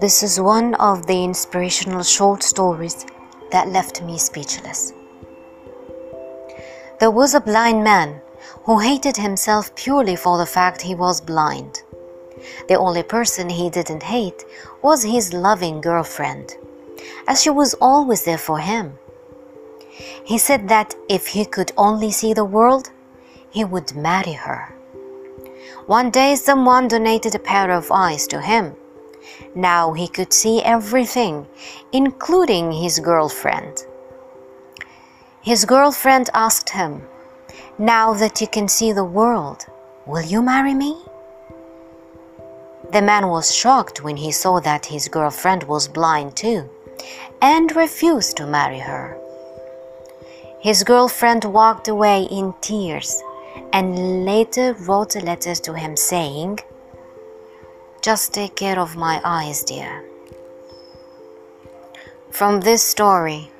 This is one of the inspirational short stories that left me speechless. There was a blind man who hated himself purely for the fact he was blind. The only person he didn't hate was his loving girlfriend, as she was always there for him. He said that if he could only see the world, he would marry her. One day, someone donated a pair of eyes to him now he could see everything, including his girlfriend. His girlfriend asked him, Now that you can see the world, will you marry me? The man was shocked when he saw that his girlfriend was blind too and refused to marry her. His girlfriend walked away in tears and later wrote a letter to him saying, just take care of my eyes, dear. From this story,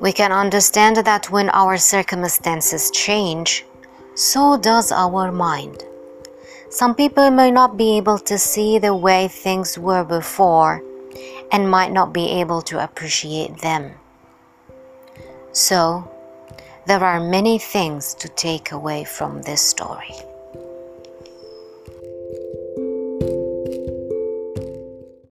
we can understand that when our circumstances change, so does our mind. Some people may not be able to see the way things were before and might not be able to appreciate them. So, there are many things to take away from this story.